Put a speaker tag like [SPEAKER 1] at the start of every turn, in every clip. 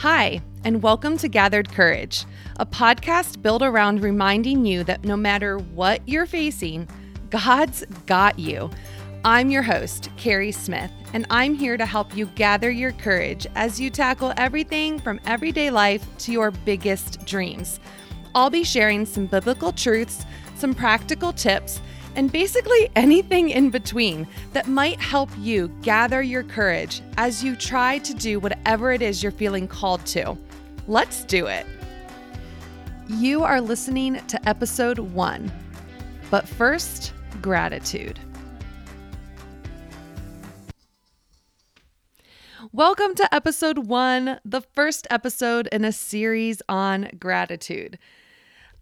[SPEAKER 1] Hi, and welcome to Gathered Courage, a podcast built around reminding you that no matter what you're facing, God's got you. I'm your host, Carrie Smith, and I'm here to help you gather your courage as you tackle everything from everyday life to your biggest dreams. I'll be sharing some biblical truths, some practical tips, and basically anything in between that might help you gather your courage as you try to do whatever it is you're feeling called to. Let's do it. You are listening to episode one. But first, gratitude. Welcome to episode one, the first episode in a series on gratitude.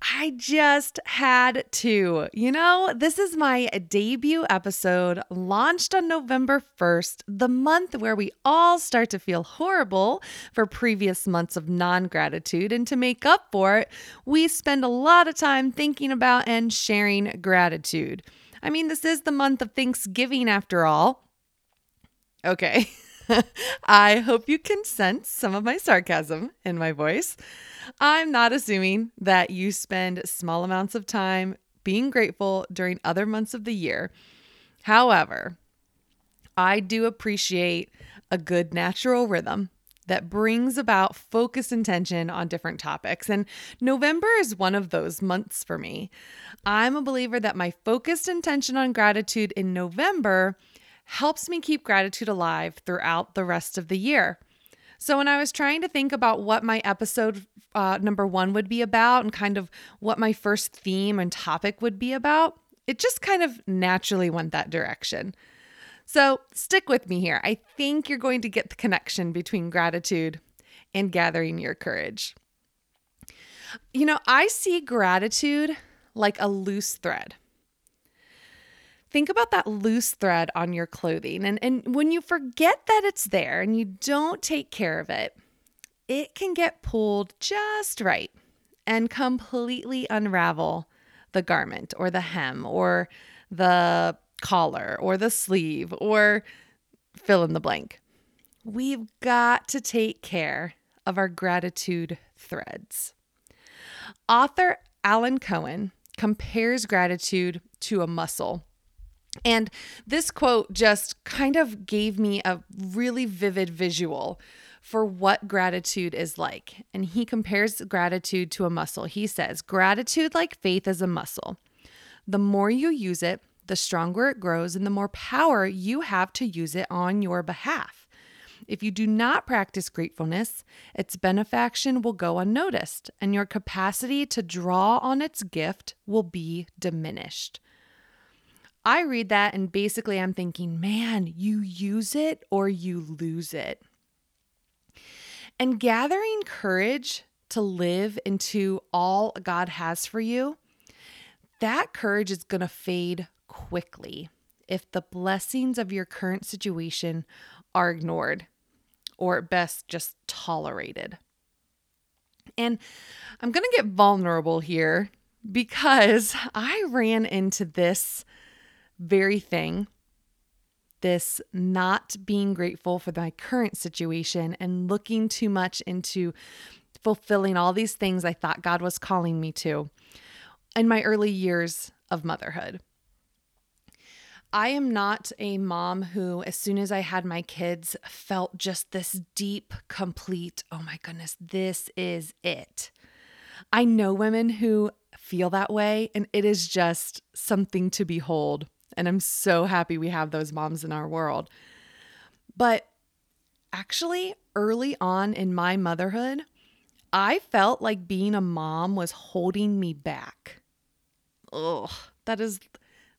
[SPEAKER 1] I just had to. You know, this is my debut episode launched on November 1st, the month where we all start to feel horrible for previous months of non gratitude. And to make up for it, we spend a lot of time thinking about and sharing gratitude. I mean, this is the month of Thanksgiving after all. Okay. I hope you can sense some of my sarcasm in my voice. I'm not assuming that you spend small amounts of time being grateful during other months of the year. However, I do appreciate a good natural rhythm that brings about focused intention on different topics. And November is one of those months for me. I'm a believer that my focused intention on gratitude in November helps me keep gratitude alive throughout the rest of the year. So, when I was trying to think about what my episode uh, number one would be about and kind of what my first theme and topic would be about, it just kind of naturally went that direction. So, stick with me here. I think you're going to get the connection between gratitude and gathering your courage. You know, I see gratitude like a loose thread think about that loose thread on your clothing. And, and when you forget that it's there and you don't take care of it, it can get pulled just right and completely unravel the garment or the hem or the collar or the sleeve or fill in the blank. We've got to take care of our gratitude threads. Author Alan Cohen compares gratitude to a muscle and this quote just kind of gave me a really vivid visual for what gratitude is like. And he compares gratitude to a muscle. He says, Gratitude, like faith, is a muscle. The more you use it, the stronger it grows and the more power you have to use it on your behalf. If you do not practice gratefulness, its benefaction will go unnoticed and your capacity to draw on its gift will be diminished. I read that and basically I'm thinking, man, you use it or you lose it. And gathering courage to live into all God has for you, that courage is going to fade quickly if the blessings of your current situation are ignored or at best just tolerated. And I'm going to get vulnerable here because I ran into this very thing, this not being grateful for my current situation and looking too much into fulfilling all these things I thought God was calling me to in my early years of motherhood. I am not a mom who, as soon as I had my kids, felt just this deep, complete, oh my goodness, this is it. I know women who feel that way, and it is just something to behold. And I'm so happy we have those moms in our world. But actually, early on in my motherhood, I felt like being a mom was holding me back. Ugh, that is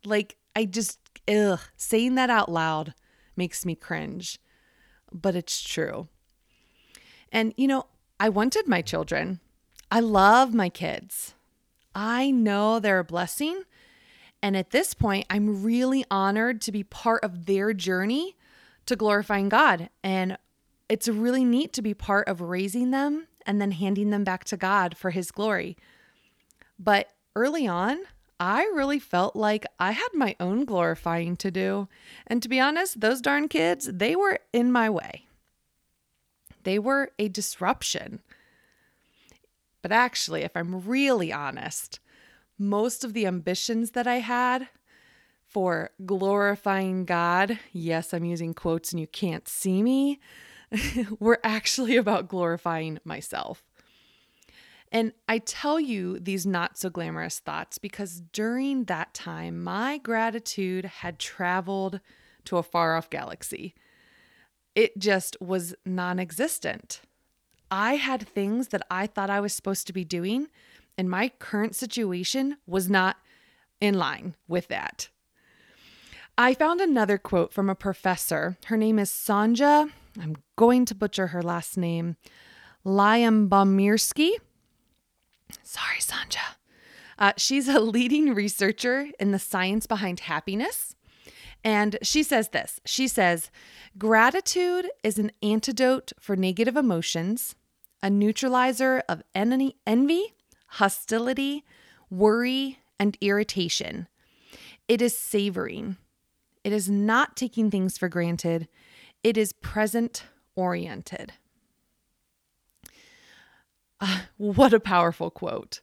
[SPEAKER 1] like, I just, ugh, saying that out loud makes me cringe, but it's true. And, you know, I wanted my children. I love my kids. I know they're a blessing and at this point, I'm really honored to be part of their journey to glorifying God. And it's really neat to be part of raising them and then handing them back to God for His glory. But early on, I really felt like I had my own glorifying to do. And to be honest, those darn kids, they were in my way. they were a disruption. But actually, if I'm really honest, most of the ambitions that I had for glorifying God, yes, I'm using quotes and you can't see me, were actually about glorifying myself. And I tell you these not so glamorous thoughts because during that time, my gratitude had traveled to a far off galaxy. It just was non existent. I had things that I thought I was supposed to be doing, and my current situation was not in line with that. I found another quote from a professor. Her name is Sonja, I'm going to butcher her last name. Lyubomirsky. Sorry, Sonja. Uh, she's a leading researcher in the science behind happiness. And she says this She says, gratitude is an antidote for negative emotions, a neutralizer of envy, hostility, worry, and irritation. It is savoring. It is not taking things for granted. It is present oriented. Uh, what a powerful quote.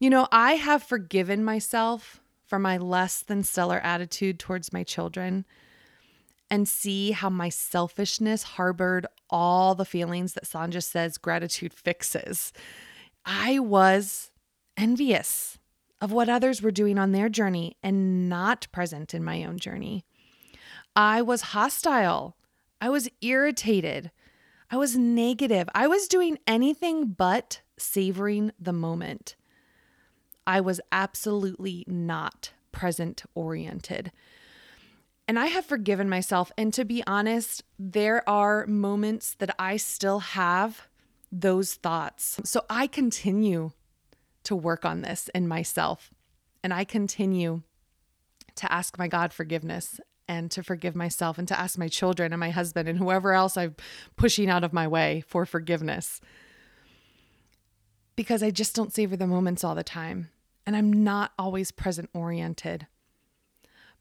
[SPEAKER 1] You know, I have forgiven myself for my less than stellar attitude towards my children and see how my selfishness harbored all the feelings that Sonja says gratitude fixes. I was envious of what others were doing on their journey and not present in my own journey. I was hostile. I was irritated. I was negative. I was doing anything but savoring the moment. I was absolutely not present oriented. And I have forgiven myself. And to be honest, there are moments that I still have those thoughts. So I continue to work on this in myself. And I continue to ask my God forgiveness and to forgive myself and to ask my children and my husband and whoever else I'm pushing out of my way for forgiveness. Because I just don't savor the moments all the time and I'm not always present oriented.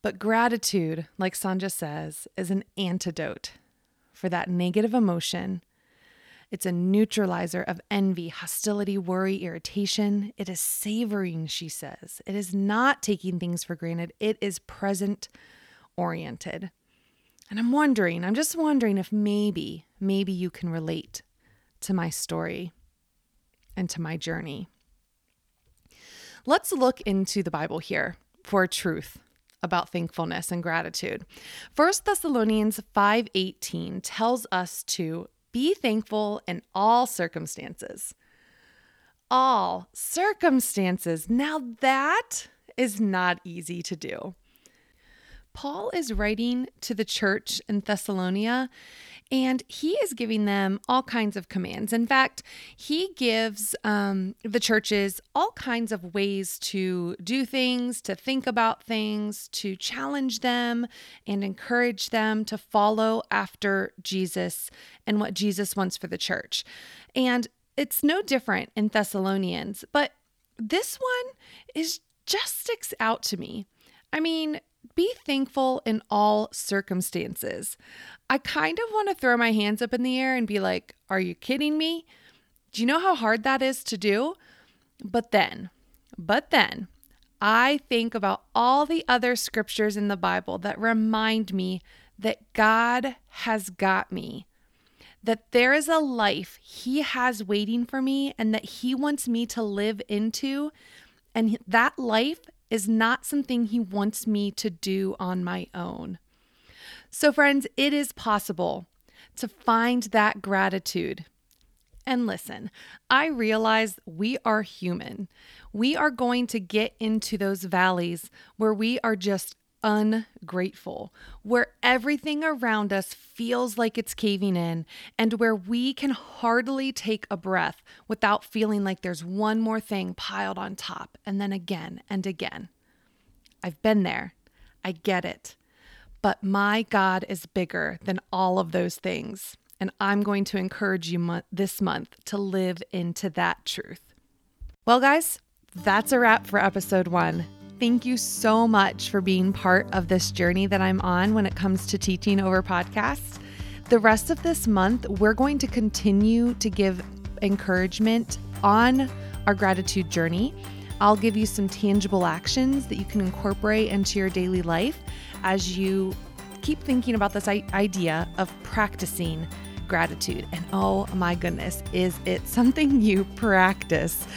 [SPEAKER 1] But gratitude, like Sonja says, is an antidote for that negative emotion it's a neutralizer of envy, hostility, worry, irritation. It is savoring, she says. It is not taking things for granted, it is present oriented. And I'm wondering, I'm just wondering if maybe, maybe you can relate to my story and to my journey. Let's look into the Bible here for truth about thankfulness and gratitude. 1 Thessalonians 5:18 tells us to be thankful in all circumstances. All circumstances. Now, that is not easy to do. Paul is writing to the church in Thessalonica and he is giving them all kinds of commands. In fact, he gives um, the churches all kinds of ways to do things, to think about things, to challenge them and encourage them to follow after Jesus and what Jesus wants for the church. And it's no different in Thessalonians, but this one is just sticks out to me. I mean, be thankful in all circumstances. I kind of want to throw my hands up in the air and be like, Are you kidding me? Do you know how hard that is to do? But then, but then, I think about all the other scriptures in the Bible that remind me that God has got me, that there is a life He has waiting for me and that He wants me to live into. And that life is not something He wants me to do on my own. So, friends, it is possible to find that gratitude. And listen, I realize we are human. We are going to get into those valleys where we are just ungrateful, where everything around us feels like it's caving in, and where we can hardly take a breath without feeling like there's one more thing piled on top, and then again and again. I've been there. I get it. But my God is bigger than all of those things. And I'm going to encourage you mo- this month to live into that truth. Well, guys, that's a wrap for episode one. Thank you so much for being part of this journey that I'm on when it comes to teaching over podcasts. The rest of this month, we're going to continue to give encouragement on our gratitude journey. I'll give you some tangible actions that you can incorporate into your daily life as you keep thinking about this idea of practicing gratitude. And oh my goodness, is it something you practice?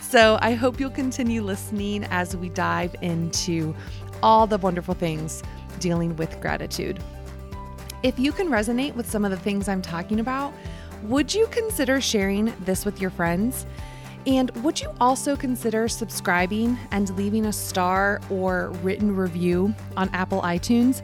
[SPEAKER 1] So I hope you'll continue listening as we dive into all the wonderful things dealing with gratitude. If you can resonate with some of the things I'm talking about, would you consider sharing this with your friends? And would you also consider subscribing and leaving a star or written review on Apple iTunes?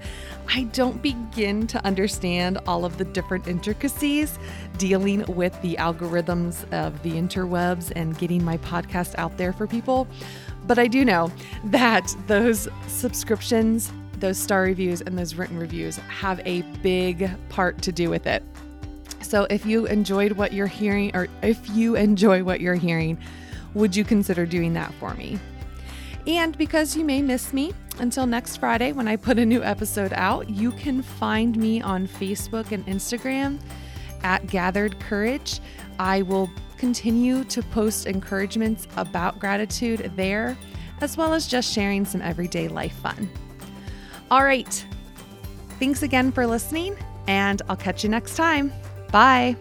[SPEAKER 1] I don't begin to understand all of the different intricacies dealing with the algorithms of the interwebs and getting my podcast out there for people. But I do know that those subscriptions, those star reviews, and those written reviews have a big part to do with it. So if you enjoyed what you're hearing, or if you enjoy what you're hearing, would you consider doing that for me? And because you may miss me until next Friday when I put a new episode out, you can find me on Facebook and Instagram at Gathered Courage. I will continue to post encouragements about gratitude there, as well as just sharing some everyday life fun. All right. Thanks again for listening, and I'll catch you next time. Bye.